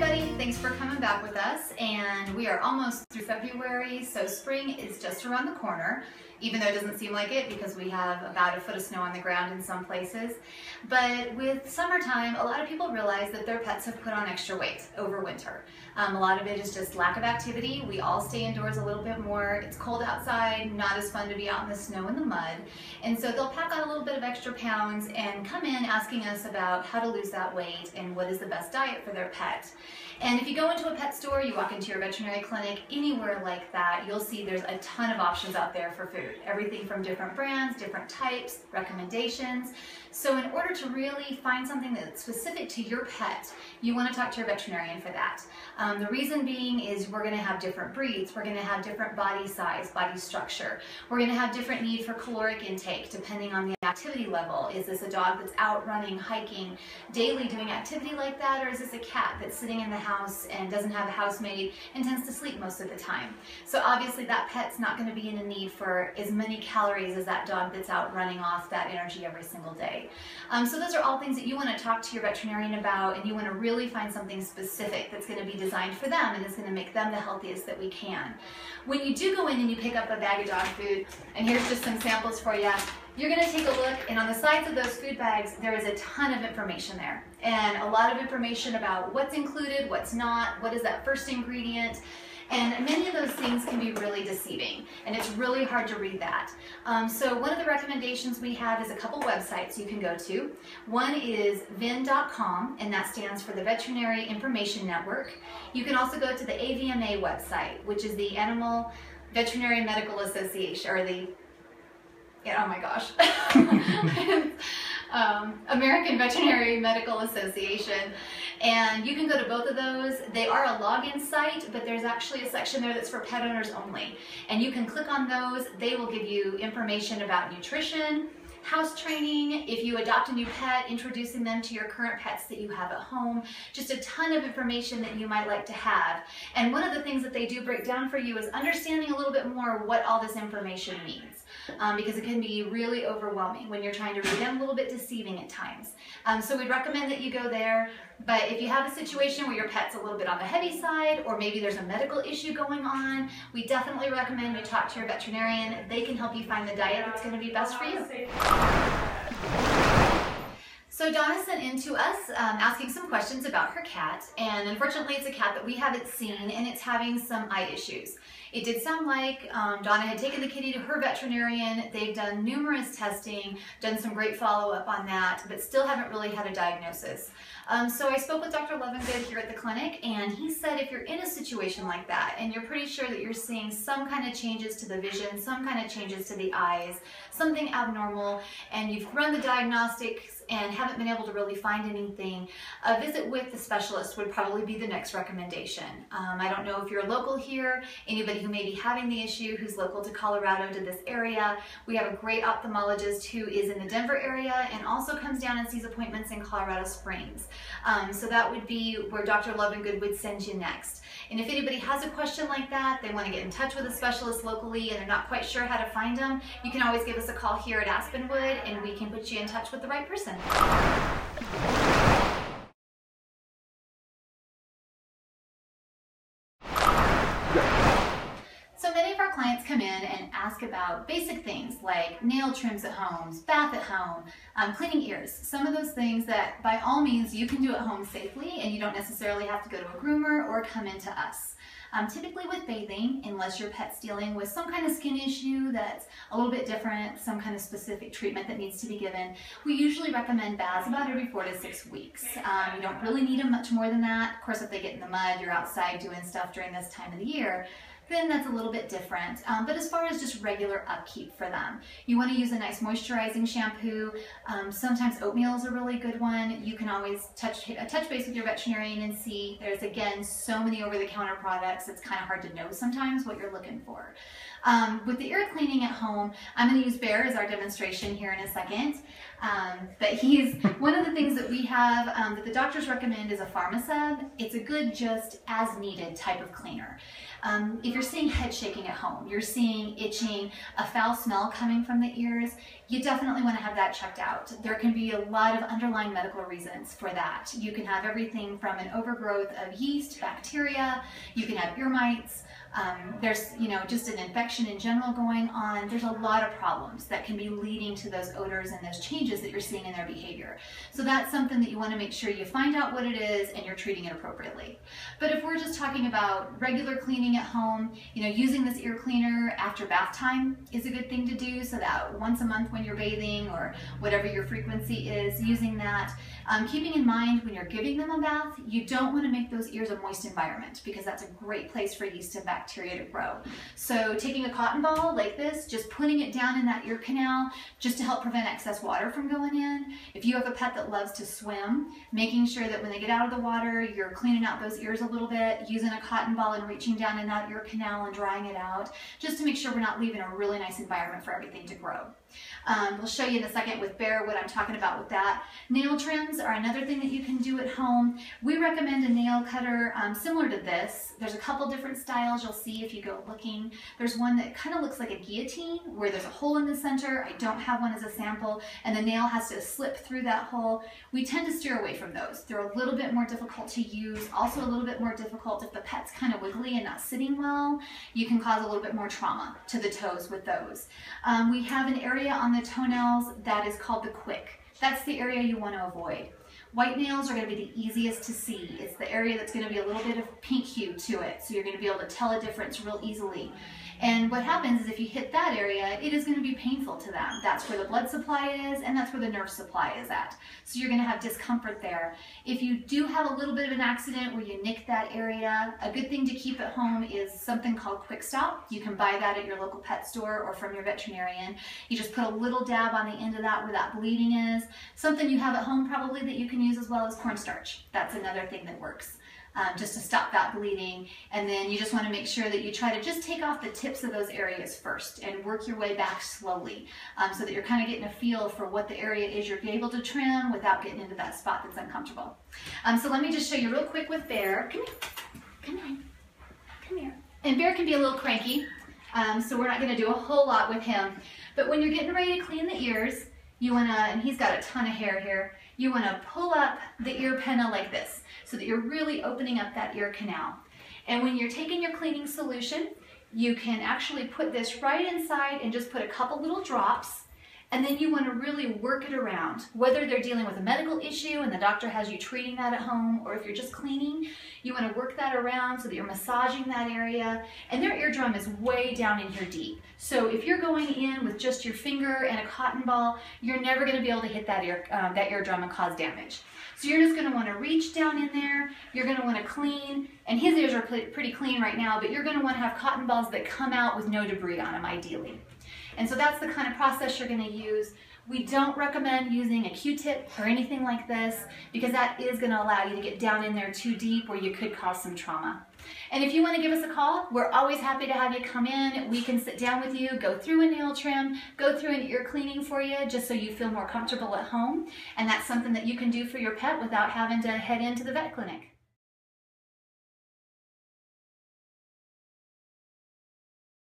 everybody, thanks for coming back with us and we are almost through February so spring is just around the corner even though it doesn't seem like it because we have about a foot of snow on the ground in some places. But with summertime, a lot of people realize that their pets have put on extra weight over winter. Um, a lot of it is just lack of activity. We all stay indoors a little bit more. It's cold outside, not as fun to be out in the snow and the mud. And so they'll pack on a little bit of extra pounds and come in asking us about how to lose that weight and what is the best diet for their pet. And if you go into a pet store, you walk into your veterinary clinic, anywhere like that, you'll see there's a ton of options out there for food. Everything from different brands, different types, recommendations. So in order to really find something that's specific to your pet, you want to talk to your veterinarian for that. Um, the reason being is we're going to have different breeds, we're going to have different body size, body structure. We're going to have different need for caloric intake depending on the activity level. Is this a dog that's out running, hiking, daily doing activity like that, or is this a cat that's sitting in the house and doesn't have a housemaid and tends to sleep most of the time? So obviously that pet's not going to be in a need for as many calories as that dog that's out running off that energy every single day. Um, so those are all things that you want to talk to your veterinarian about and you want to really find something specific that's going to be designed for them and is going to make them the healthiest that we can. When you do go in and you pick up a bag of dog food, and here's just some samples for you, you're going to take a look and on the sides of those food bags there is a ton of information there and a lot of information about what's included, what's not, what is that first ingredient, and many of those things can be really deceiving, and it's really hard to read that. Um, so one of the recommendations we have is a couple websites you can go to. One is VIN.com, and that stands for the Veterinary Information Network. You can also go to the AVMA website, which is the Animal Veterinary Medical Association, or the, yeah, oh my gosh. um, American Veterinary Medical Association. And you can go to both of those. They are a login site, but there's actually a section there that's for pet owners only. And you can click on those. They will give you information about nutrition, house training, if you adopt a new pet, introducing them to your current pets that you have at home, just a ton of information that you might like to have. And one of the things that they do break down for you is understanding a little bit more what all this information means um, because it can be really overwhelming when you're trying to read them, a little bit deceiving at times. Um, so we'd recommend that you go there. But if you have a situation where your pet's a little bit on the heavy side, or maybe there's a medical issue going on, we definitely recommend you talk to your veterinarian. They can help you find the diet that's going to be best for you. So Donna sent in to us um, asking some questions about her cat, and unfortunately it's a cat that we haven't seen, and it's having some eye issues. It did sound like um, Donna had taken the kitty to her veterinarian. They've done numerous testing, done some great follow-up on that, but still haven't really had a diagnosis. Um, so I spoke with Dr. Lovingood here at the clinic, and he said if you're in a situation like that, and you're pretty sure that you're seeing some kind of changes to the vision, some kind of changes to the eyes, something abnormal, and you've run the diagnostics and haven't been able to really find anything, a visit with the specialist would probably be the next recommendation. Um, I don't know if you're local here, anybody who may be having the issue who's local to Colorado to this area. We have a great ophthalmologist who is in the Denver area and also comes down and sees appointments in Colorado Springs. Um, so that would be where Dr. Lovingood would send you next. And if anybody has a question like that, they want to get in touch with a specialist locally and they're not quite sure how to find them, you can always give us a call here at Aspenwood and we can put you in touch with the right person. So many of our clients come in and ask about basic things like nail trims at home, bath at home, um, cleaning ears. Some of those things that by all means you can do at home safely and you don't necessarily have to go to a groomer or come into us. Um, typically with bathing, unless your pet's dealing with some kind of skin issue that's a little bit different, some kind of specific treatment that needs to be given, we usually recommend baths about every four to six weeks. Um, you don't really need them much more than that. Of course, if they get in the mud, you're outside doing stuff during this time of the year, then that's a little bit different. Um, but as far as just regular upkeep for them, you want to use a nice moisturizing shampoo. Um, sometimes oatmeal is a really good one. You can always touch uh, touch base with your veterinarian and see. There's again so many over-the-counter products. It's kind of hard to know sometimes what you're looking for. Um, with the ear cleaning at home, I'm going to use Bear as our demonstration here in a second. Um, but he's one of the things that we have um, that the doctors recommend is a Pharmaseb. It's a good just as needed type of cleaner. Um, if you're seeing head shaking at home, you're seeing itching, a foul smell coming from the ears, you definitely want to have that checked out. There can be a lot of underlying medical reasons for that. You can have everything from an overgrowth of yeast, bacteria, you can have ear mites, um, there's, you know, just an infection in general going on. There's a lot of problems that can be leading to those odors and those changes that you're seeing in their behavior. So that's something that you want to make sure you find out what it is and you're treating it appropriately. But if we're just talking about regular cleaning at home, you know, using this ear cleaner after bath time is a good thing to do so that once a month when you're bathing or whatever your frequency is, using that. Um, keeping in mind when you're giving them a bath, you don't want to make those ears a moist environment because that's a great place for yeast and bacteria to grow. So taking a cotton ball like this, just putting it down in that ear canal just to help prevent excess water from going in. If you have a pet that loves to swim, making sure that when they get out of the water, you're cleaning out those ears a little bit, using a cotton ball and reaching down in that ear canal and drying it out, just to make sure we're not leaving a really nice environment for everything to grow. Um, we'll show you in a second with Bear what I'm talking about with that. Nail trims are another thing that you can do at home. We recommend a nail cutter um, similar to this. There's a couple different styles you'll see if you go looking. There's one that kind of looks like a guillotine where there's a hole in the center. I don't have one as a sample and the nail has to slip through that hole. We tend to steer away from those. They're a little bit more difficult to use, also a little bit more difficult if the pet's kind of wiggly and not sitting well. You can cause a little bit more trauma to the toes with those. Um, we have an area on the toenails that is called the quick. That's the area you want to avoid. White nails are going to be the easiest to see. It's the area that's going to be a little bit of pink hue to it, so you're going to be able to tell a difference real easily. And what happens is if you hit that area, it is going to be painful to them. That's where the blood supply is, and that's where the nerve supply is at. So you're going to have discomfort there. If you do have a little bit of an accident where you nick that area, a good thing to keep at home is something called Kwik Stop. You can buy that at your local pet store or from your veterinarian. You just put a little dab on the end of that where that bleeding is. Something you have at home probably that you can use as well as cornstarch. That's another thing that works um, just to stop that bleeding. And then you just want to make sure that you try to just take off the tips of those areas first and work your way back slowly um, so that you're kind of getting a feel for what the area is you're able to trim without getting into that spot that's uncomfortable. Um, so let me just show you real quick with Bear. Come here. Come here. Come here. And Bear can be a little cranky, um, so we're not going to do a whole lot with him. But when you're getting ready to clean the ears, you want to, and he's got a ton of hair here, you want to pull up the ear pinna like this so that you're really opening up that ear canal. And when you're taking your cleaning solution, you can actually put this right inside and just put a couple little drops and then you want to really work it around. Whether they're dealing with a medical issue and the doctor has you treating that at home, or if you're just cleaning, you want to work that around so that you're massaging that area. And their eardrum is way down in here deep. So if you're going in with just your finger and a cotton ball, you're never going to be able to hit that, ear, uh, that eardrum and cause damage. So you're just going to want to reach down in there. You're going to want to clean, and his ears are pretty clean right now, but you're going to want to have cotton balls that come out with no debris on them, ideally. And so that's the kind of process you're going to use. We don't recommend using a Q-tip or anything like this because that is going to allow you to get down in there too deep where you could cause some trauma. And if you want to give us a call, we're always happy to have you come in. We can sit down with you, go through a nail trim, go through an ear cleaning for you just so you feel more comfortable at home. And that's something that you can do for your pet without having to head into the vet clinic.